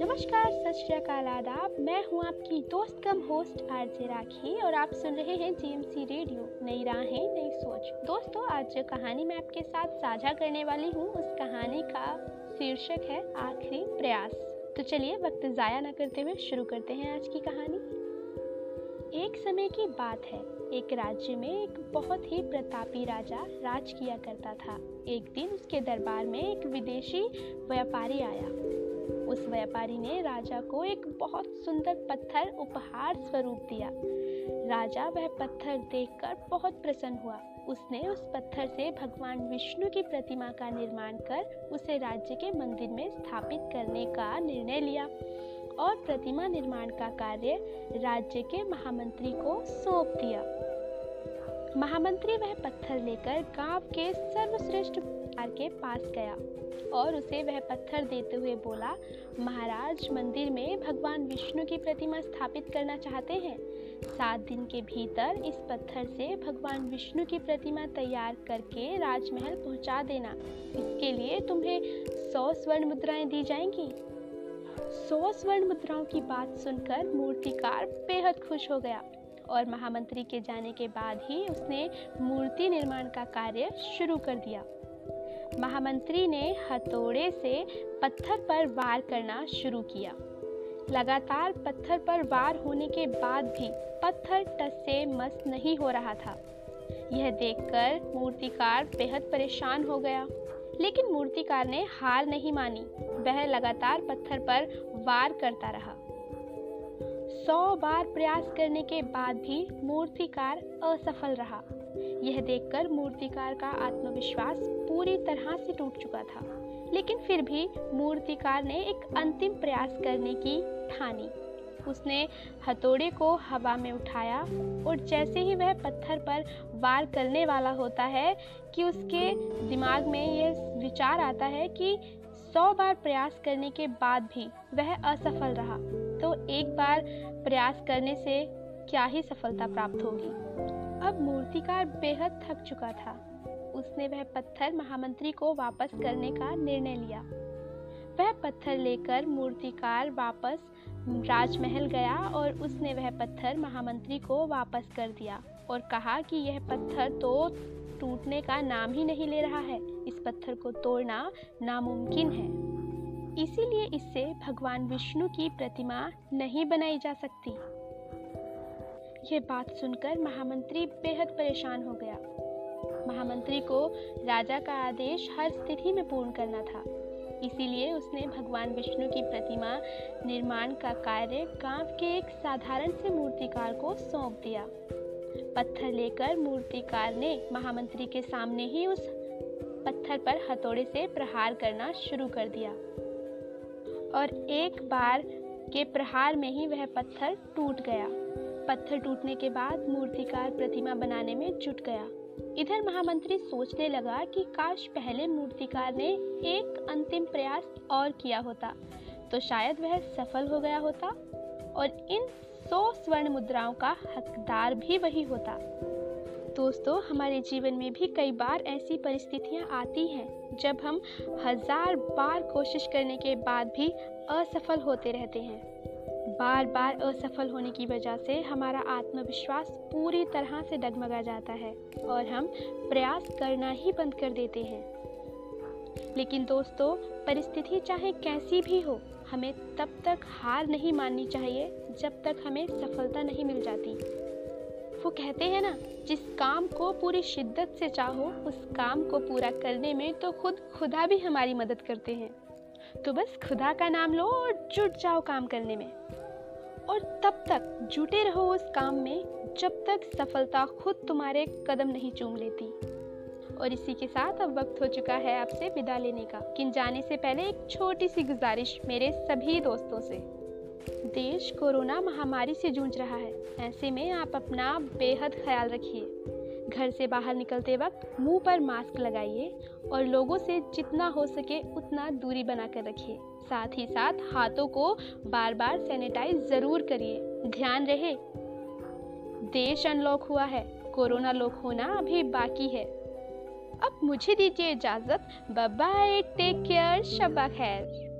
नमस्कार, सत श्रीकाल आदाब। मैं हूँ आपकी दोस्त कम होस्ट आरजे राखी और आप सुन रहे हैं जीएमसी रेडियो नई राहें नई सोच। दोस्तों, आज जो कहानी मैं आपके साथ साझा करने वाली हूँ। उस कहानी का शीर्षक है आखिरी प्रयास। तो चलिए, वक्त ज़ाया न करते हुए शुरू करते हैं आज की कहानी। एक समय की बात है। एक राज्य में एक बहुत ही प्रतापी राजा राज किया करता था। एक दिन उसके दरबार में एक विदेशी व्यापारी आया। उस व्यापारी ने राजा को एक बहुत सुंदर पत्थर उपहार स्वरूप दिया। राजा वह पत्थर देखकर बहुत प्रसन्न हुआ। उसने उस पत्थर से भगवान विष्णु की प्रतिमा का निर्माण कर उसे राज्य के मंदिर में स्थापित करने का निर्णय लिया। और प्रतिमा निर्माण का कार्य राज्य के महामंत्री को सौंप दिया। महामंत्री वह पत्थर लेकर गाँव के सर्वश्रेष्ठ के पास गया और उसे वह पत्थर देते हुए बोला, महाराज, मंदिर में भगवान विष्णु की प्रतिमा स्थापित करना चाहते हैं। सात दिन के भीतर इस पत्थर से भगवान विष्णु की प्रतिमा तैयार करके राजमहल पहुँचा देना। इसके लिए तुम्हें सौ स्वर्ण मुद्राएँ दी जाएँगी। सौ स्वर्ण मुद्राओं की बात सुनकर मूर्तिकार बेहद खुश हो गया और महामंत्री के जाने के बाद ही उसने मूर्ति निर्माण का कार्य शुरू कर दिया। महामंत्री ने हथौड़े से पत्थर पर वार करना शुरू किया। लगातार पत्थर पर वार होने के बाद भी पत्थर टस से मस नहीं हो रहा था। यह देखकर मूर्तिकार बेहद परेशान हो गया, लेकिन मूर्तिकार ने हार नहीं मानी। वह लगातार पत्थर पर वार करता रहा। सौ बार प्रयास करने के बाद भी मूर्तिकार असफल रहा। यह देखकर मूर्तिकार का आत्मविश्वास पूरी तरह से टूट चुका था। लेकिन फिर भी मूर्तिकार ने एक अंतिम प्रयास करने की ठानी। उसने हथौड़े को हवा में उठाया और जैसे ही वह पत्थर पर वार करने वाला होता है कि उसके दिमाग में यह विचार आता है कि सौ बार प्रयास करने के बाद भी वह असफल रहा तो एक बार प्रयास करने से क्या ही सफलता प्राप्त होगी? अब मूर्तिकार बेहद थक चुका था। उसने वह पत्थर महामंत्री को वापस करने का निर्णय लिया। वह पत्थर लेकर मूर्तिकार वापस राजमहल गया और उसने वह पत्थर महामंत्री को वापस कर दिया और कहा कि यह पत्थर तो टूटने का नाम ही नहीं ले रहा है। इस पत्थर को तोड़ना नामुमकिन है। इसीलिए इससे भगवान विष्णु की प्रतिमा नहीं बनाई जा सकती। यह बात सुनकर महामंत्री बेहद परेशान हो गया। महामंत्री को राजा का आदेश हर स्थिति में पूर्ण करना था। इसीलिए उसने भगवान विष्णु की प्रतिमा निर्माण का कार्य गाँव के एक साधारण से मूर्तिकार को सौंप दिया। पत्थर लेकर मूर्तिकार ने महामंत्री के सामने ही उस पत्थर पर हथौड़े से प्रहार करना शुरू कर दिया। और एक बार के प्रहार में ही वह पत्थर टूट गया। पत्थर टूटने के बाद मूर्तिकार प्रतिमा बनाने में जुट गया। इधर महामंत्री सोचने लगा कि काश पहले मूर्तिकार ने एक अंतिम प्रयास और किया होता तो शायद वह सफल हो गया होता। और इन सौ स्वर्ण मुद्राओं का हकदार भी वही होता। दोस्तों, हमारे जीवन में भी कई बार ऐसी परिस्थितियाँ आती हैं, जब हम हज़ार बार कोशिश करने के बाद भी असफल होते रहते हैं। बार बार असफल होने की वजह से हमारा आत्मविश्वास पूरी तरह से डगमगा जाता है और हम प्रयास करना ही बंद कर देते हैं। लेकिन दोस्तों, परिस्थिति चाहे कैसी भी हो हमें तब तक हार नहीं माननी चाहिए, जब तक हमें सफलता नहीं मिल जाती। वो कहते हैं ना, जिस काम को पूरी शिद्दत से चाहो, उस काम को पूरा करने में तो खुद खुदा भी हमारी मदद करते हैं। तो बस खुदा का नाम लो और जुट जाओ काम करने में। और तब तक जुटे रहो उस काम में, जब तक सफलता खुद तुम्हारे कदम नहीं चूम लेती। और इसी के साथ अब वक्त हो चुका है आपसे विदा लेने का। किन जाने से पहले एक छोटी सी गुजारिश मेरे सभी दोस्तों से। देश कोरोना महामारी से जूझ रहा है। ऐसे में आप अपना बेहद ख्याल रखिए। घर से बाहर निकलते वक्त मुँह पर मास्क लगाइए और लोगों से जितना हो सके उतना दूरी बनाकर रखिए। साथ ही साथ हाथों को बार बार सैनिटाइज ज़रूर करिए। ध्यान रहे, देश अनलॉक हुआ है। कोरोना लॉक होना अभी बाकी है। अब मुझे दीजिए इजाज़त। बाय टेक केयर शबा खैर